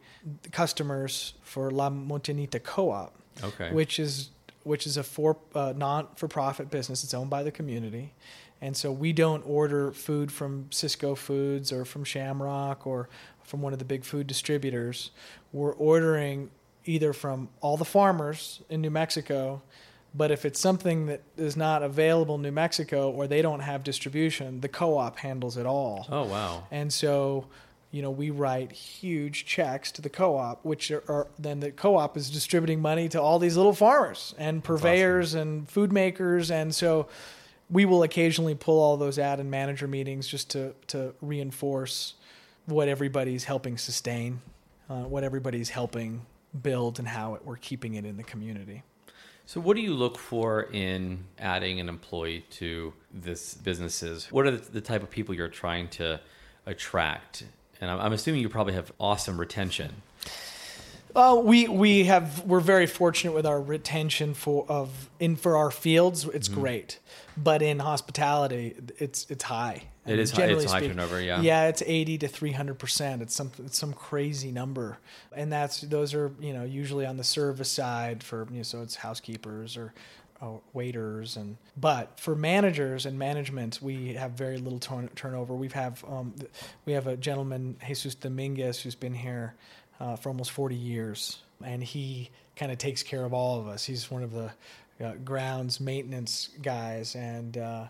customers for La Montañita Co-op. Okay. Which is which is a for uh, non for profit business. It's owned by the community, and so we don't order food from Sysco Foods or from Shamrock or from one of the big food distributors. We're ordering either from all the farmers in New Mexico. But if it's something that is not available in New Mexico or they don't have distribution, the co-op handles it all. Oh wow! And so you know, we write huge checks to the co-op, which are, are, then the co-op is distributing money to all these little farmers and purveyors awesome. and food makers, and so we will occasionally pull all those out in manager meetings just to to reinforce what everybody's helping sustain, uh, what everybody's helping build, and how it, we're keeping it in the community. So, what do you look for in adding an employee to this businesses? What are the, type of people you're trying to attract? and I'm, assuming you probably have awesome retention. Well, we we have we're very fortunate with our retention for of in for our fields. It's mm-hmm. great, but in hospitality, it's it's high. It is high, it's high turnover. Yeah, yeah, it's eighty to three hundred percent. It's some it's some crazy number, and that's those are you know usually on the service side for you know so it's housekeepers or waiters and but for managers and management we have very little turn- turnover. We have um, we have a gentleman jesus dominguez who's been here uh, for almost 40 years. And he kind of takes care of all of us. He's one of the uh, grounds maintenance guys. And uh,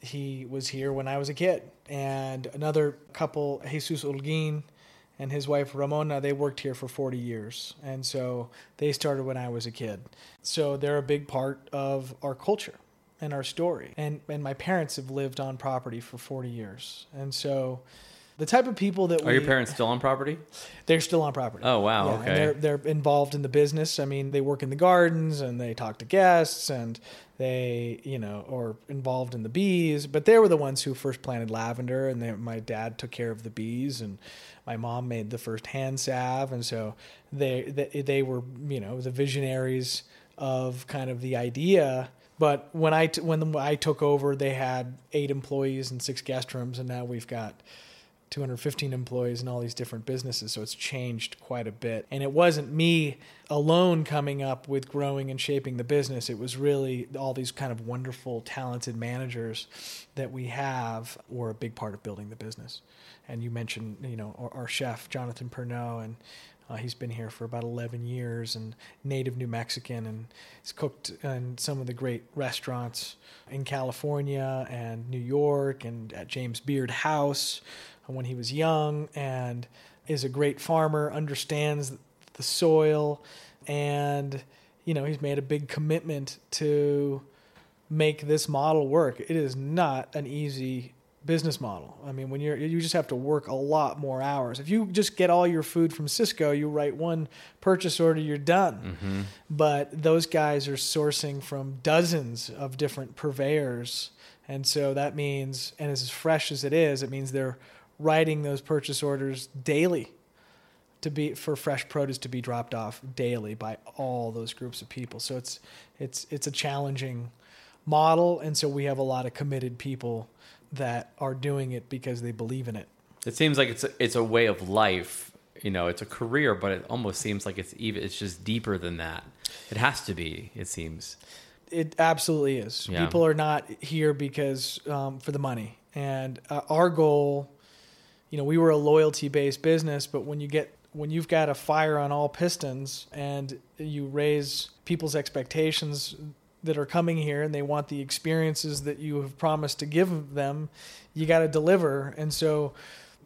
he was here when i was a kid and another couple jesus Olguin and his wife Ramona, they worked here for 40 years. And so they started when I was a kid. So they're a big part of our culture and our story. And and my parents have lived on property for 40 years. And so the type of people that are we, your parents still on property? They're still on property. Oh wow, yeah, okay. they're they're involved in the business. I mean, they work in the gardens and they talk to guests and they you know are involved in the bees. But they were the ones who first planted lavender, and they, my dad took care of the bees, and my mom made the first hand salve, and so they they, they were you know the visionaries of kind of the idea. But when I t- when I took over, they had eight employees and six guest rooms, and now we've got 215 employees in all these different businesses. So it's changed quite a bit. And it wasn't me alone coming up with growing and shaping the business. It was really all these kind of wonderful, talented managers that we have were a big part of building the business. And you mentioned, you know, our, our chef, Jonathan Perno, and uh, he's been here for about 11 years and native New Mexican and he's cooked in some of the great restaurants in California and New York and at James Beard House when he was young and is a great farmer, understands the soil, and you know he's made a big commitment to make this model work. It is not an easy business model. I mean, when you're you just have to work a lot more hours. If you just get all your food from Sysco, you write one purchase order, you're done. Mm-hmm. But those guys are sourcing from dozens of different purveyors. And so that means and as fresh as it is, it means they're writing those purchase orders daily to be for fresh produce to be dropped off daily by all those groups of people. So it's it's it's a challenging model and so we have a lot of committed people that are doing it because they believe in it. It seems like it's a, it's a way of life, you know, it's a career, but it almost seems like it's even it's just deeper than that. It has to be, it seems. It absolutely is. Yeah. People are not here because um, for the money, and uh, our goal you know, we were a loyalty based business, but when you get when you've got a fire on all pistons and you raise people's expectations that are coming here and they want the experiences that you have promised to give them, you got to deliver. And so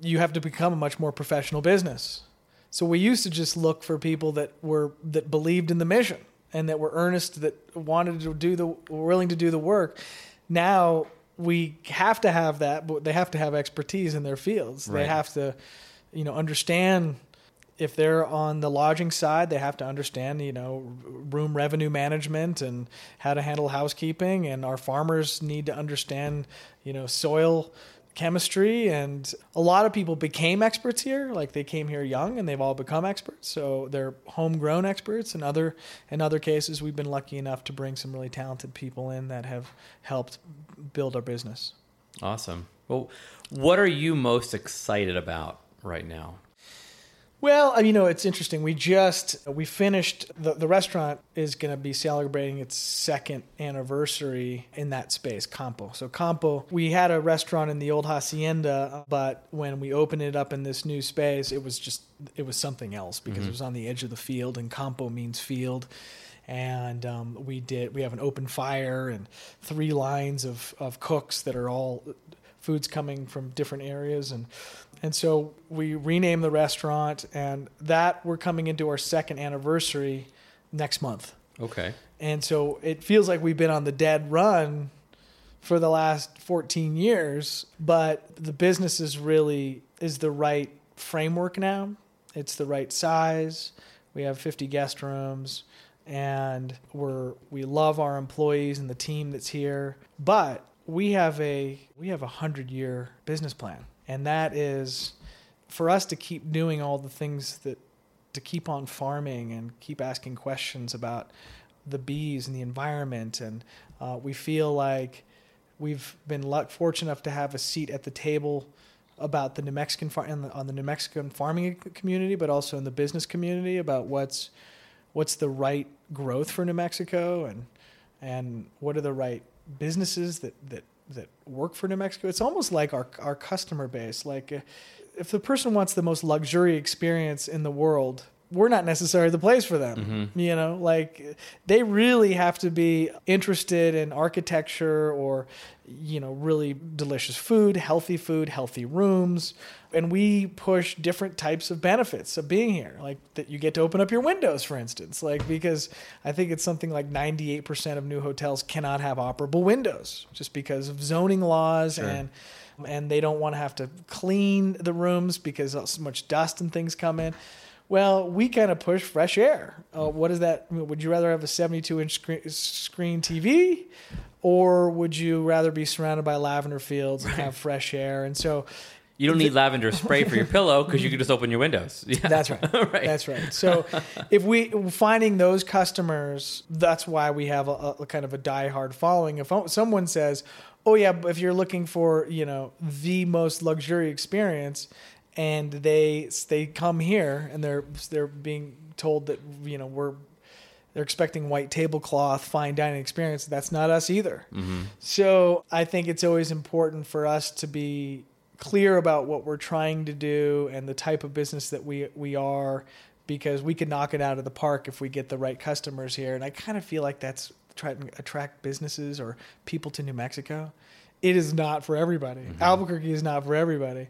you have to become a much more professional business. So we used to just look for people that were that believed in the mission and that were earnest that wanted to do the willing to do the work. Now we have to have that, but they have to have expertise in their fields. Right. They have to, you know, understand if they're on the lodging side, they have to understand, you know, room revenue management and how to handle housekeeping. And our farmers need to understand, you know, soil chemistry and a lot of people became experts here like they came here young and they've all become experts so they're homegrown experts and other in other cases we've been lucky enough to bring some really talented people in that have helped build our business awesome well what are you most excited about right now well, you know, it's interesting. We just we finished the the restaurant is going to be celebrating its second anniversary in that space, Campo. So Campo, we had a restaurant in the old hacienda, but when we opened it up in this new space, it was just it was something else because mm-hmm. it was on the edge of the field, and Campo means field and um, we did we have an open fire and three lines of, of cooks that are all foods coming from different areas. And and so we renamed the restaurant and that we're coming into our second anniversary next month. Okay. And so it feels like we've been on the dead run for the last 14 years but the business is really is the right framework now. It's the right size. We have 50 guest rooms and we're we love our employees and the team that's here but we have a we have a hundred year business plan, and that is for us to keep doing all the things that to keep on farming and keep asking questions about the bees and the environment, and uh, we feel like we've been luck, fortunate enough to have a seat at the table about the New Mexican far- on the New Mexican farming community, but also in the business community about what's what's the right growth for New Mexico and and what are the right businesses that that that work for New Mexico. It's almost like our our customer base. Like if the person wants the most luxury experience in the world, we're not necessarily the place for them. Mm-hmm. You know, like they really have to be interested in architecture or, you know, really delicious food, healthy food, healthy rooms. And we push different types of benefits of being here, like that you get to open up your windows, for instance, like because I think it's something like 98% of new hotels cannot have operable windows just because of zoning laws sure. and and they don't want to have to clean the rooms because so much dust and things come in. Well, we kind of push fresh air. Uh, what is that? Would you rather have a 72 inch screen, screen TV or would you rather be surrounded by lavender fields and have fresh air? And so You don't need lavender spray for your pillow because you can just open your windows. Yeah. That's right. right. That's right. So if we finding those customers, that's why we have a, a kind of a diehard following. If someone says, "Oh yeah, if you're looking for you know the most luxury experience," and they they come here and they're they're being told that you know we're they're expecting white tablecloth fine dining experience. That's not us either. Mm-hmm. so i think it's always important for us to be clear about what we're trying to do and the type of business that we we are because we could knock it out of the park if we get the right customers here. And i kind of feel like that's trying to attract businesses or people to new mexico. It is not for everybody. Albuquerque is not for everybody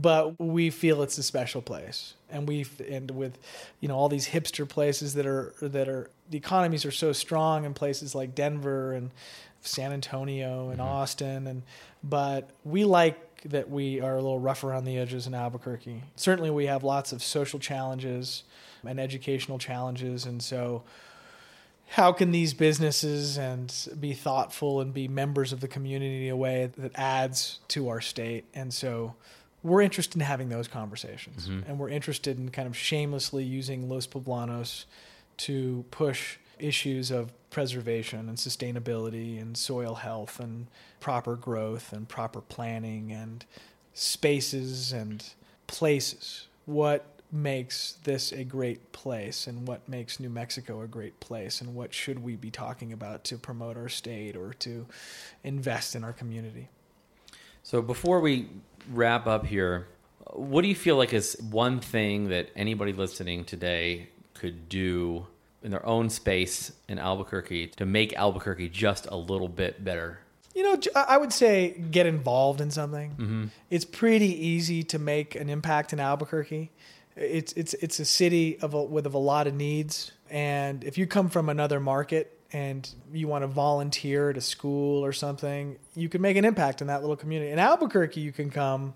but we feel it's a special place. And we and with you know all these hipster places that are that are the economies are so strong in places like Denver and San Antonio and mm-hmm. Austin. And but we like that we are a little rough around the edges in Albuquerque. Certainly we have lots of social challenges and educational challenges. And so how can these businesses and be thoughtful and be members of the community in a way that adds to our state? And so we're interested in having those conversations. Mm-hmm. And we're interested in kind of shamelessly using los poblanos to push issues of preservation and sustainability and soil health and proper growth and proper planning and spaces and places. What makes this a great place and what makes New Mexico a great place and what should we be talking about to promote our state or to invest in our community So before we wrap up here, what do you feel like is one thing that anybody listening today could do in their own space in Albuquerque to make Albuquerque just a little bit better? You know, I would say get involved in something. Mm-hmm. It's pretty easy to make an impact in Albuquerque. It's it's it's a city of a, with of a lot of needs, and if you come from another market and you want to volunteer at a school or something, you can make an impact in that little community. In Albuquerque, you can come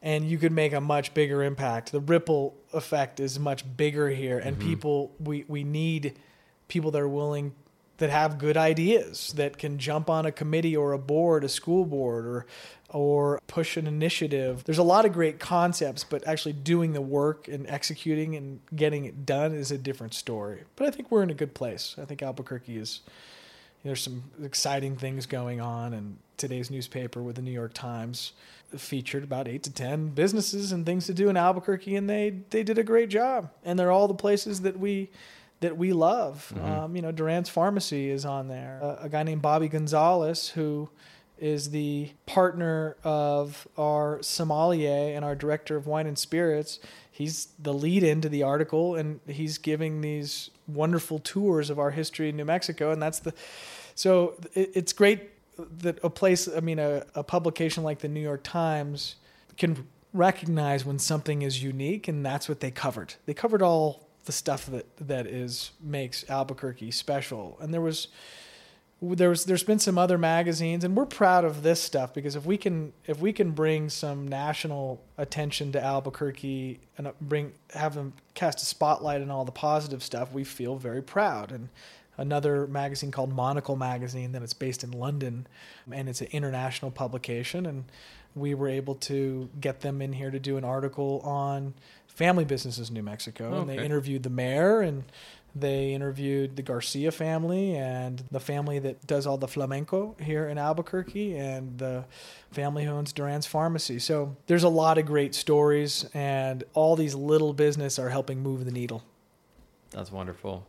and you could make a much bigger impact. The ripple effect is much bigger here, and mm-hmm. people we we need people that are willing that have good ideas that can jump on a committee or a board, a school board, or or push an initiative. There's a lot of great concepts, but actually doing the work and executing and getting it done is a different story. But I think we're in a good place. I think Albuquerque is there's some exciting things going on and today's newspaper with the New York Times featured about eight to ten businesses and things to do in Albuquerque and they they did a great job and they're all the places that we that we love. Um, you know Duran's Pharmacy is on there. A, a guy named Bobby Gonzalez who is the partner of our sommelier and our director of wine and spirits he's the lead into the article and he's giving these wonderful tours of our history in New Mexico and that's the so it, it's great that a place I mean a, a publication like the New York Times can recognize when something is unique and that's what they covered. They covered all the stuff that that is makes Albuquerque special. And there was there was there's been some other magazines and we're proud of this stuff because if we can if we can bring some national attention to Albuquerque and bring have them cast a spotlight on all the positive stuff we feel very proud. And another magazine called Monocle magazine that it's based in London and it's an international publication and we were able to get them in here to do an article on family businesses in New Mexico and they interviewed the mayor and they interviewed the Garcia family and the family that does all the flamenco here in Albuquerque and the family who owns Duran's Pharmacy. So there's a lot of great stories and all these little business are helping move the needle. That's wonderful.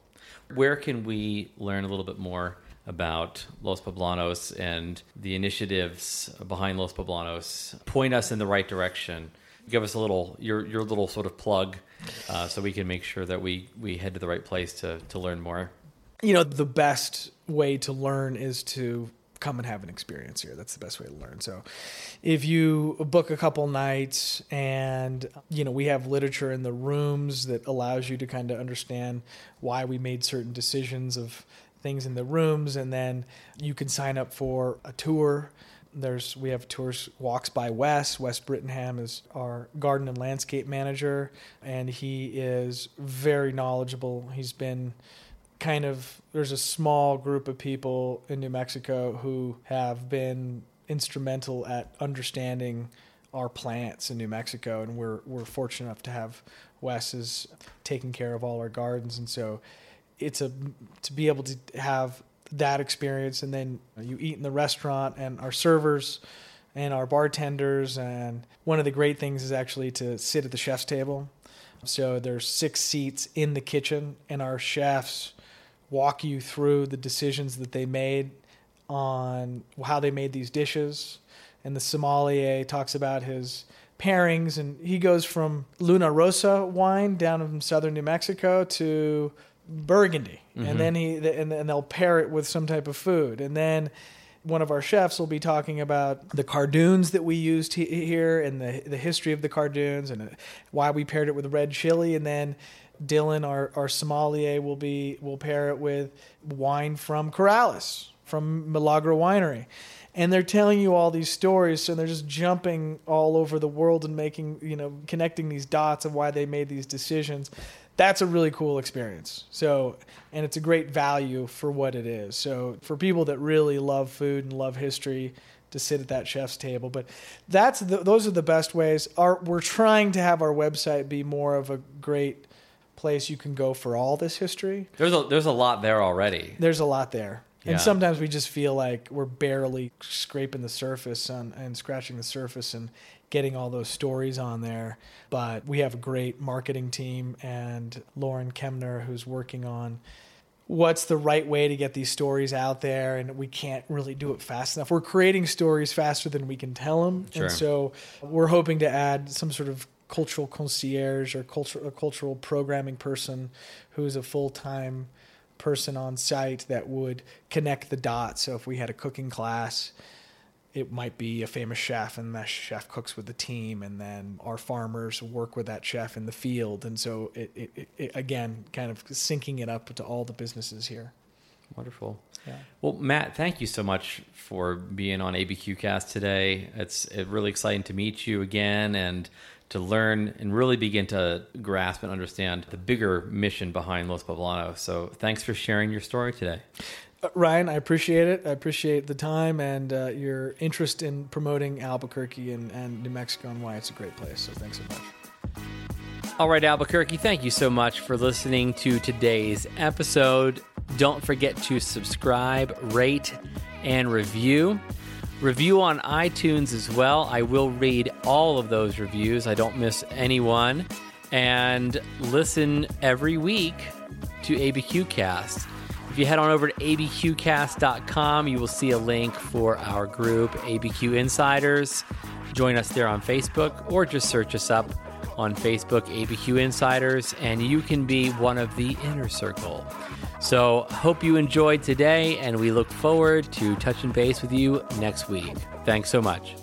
Where can we learn a little bit more about Los Poblanos and the initiatives behind Los Poblanos? Point us in the right direction. Give us a little your your little sort of plug, uh, so we can make sure that we we head to the right place to to learn more. You know, the best way to learn is to come and have an experience here. That's the best way to learn. So if you book a couple nights and you know, we have literature in the rooms that allows you to kind of understand why we made certain decisions of things in the rooms and then you can sign up for a tour there's we have tours walks by wes. Wes brittenham is our garden and landscape manager and he is very knowledgeable. He's been kind of there's a small group of people in new mexico who have been instrumental at understanding our plants in New Mexico, and we're we're fortunate enough to have Wes is taking care of all our gardens, and so it's a to be able to have that experience, and then you eat in the restaurant, and our servers and our bartenders, and one of the great things is actually to sit at the chef's table. So there's six seats in the kitchen, and our chefs walk you through the decisions that they made on how they made these dishes. And the sommelier talks about his pairings, and he goes from Luna Rosa wine down in southern New Mexico to Burgundy, mm-hmm. and then he and, and they'll pair it with some type of food, and then one of our chefs will be talking about the cardoons that we used here and the the history of the cardoons and uh, why we paired it with red chili, and then Dylan, our, our sommelier, will be will pair it with wine from Corrales, from Milagro Winery. And they're telling you all these stories, so they're just jumping all over the world and making, you know, connecting these dots of why they made these decisions. That's a really cool experience. So, and it's a great value for what it is. So, for people that really love food and love history, to sit at that chef's table. But that's the, those are the best ways. Our, we're trying to have our website be more of a great place you can go for all this history. There's a there's a lot there already. There's a lot there. Yeah. And sometimes we just feel like we're barely scraping the surface on, and scratching the surface and getting all those stories on there. But we have a great marketing team and Lauren Kemner who's working on what's the right way to get these stories out there and we can't really do it fast enough we're creating stories faster than we can tell them sure. and so we're hoping to add some sort of cultural concierge or cultural a cultural programming person who's a full time person on site that would connect the dots. So if we had a cooking class, it might be a famous chef and that chef cooks with the team and then our farmers work with that chef in the field and so it, it, it, again kind of syncing it up to all the businesses here wonderful yeah. well matt thank you so much for being on abq cast today it's really exciting to meet you again and to learn and really begin to grasp and understand the bigger mission behind Los Poblanos. So thanks for sharing your story today. Ryan, I appreciate it. I appreciate the time and uh, your interest in promoting Albuquerque and, and New Mexico and why it's a great place. So thanks so much. All right, Albuquerque, thank you so much for listening to today's episode. Don't forget to subscribe, rate, and review. Review on iTunes as well. I will read all of those reviews, I don't miss anyone. And listen every week to ABQ Cast. If you head on over to abqcast.com, you will see a link for our group, ABQ Insiders. Join us there on Facebook or just search us up on Facebook, ABQ Insiders, and you can be one of the inner circle. So, hope you enjoyed today, and we look forward to touching base with you next week. Thanks so much.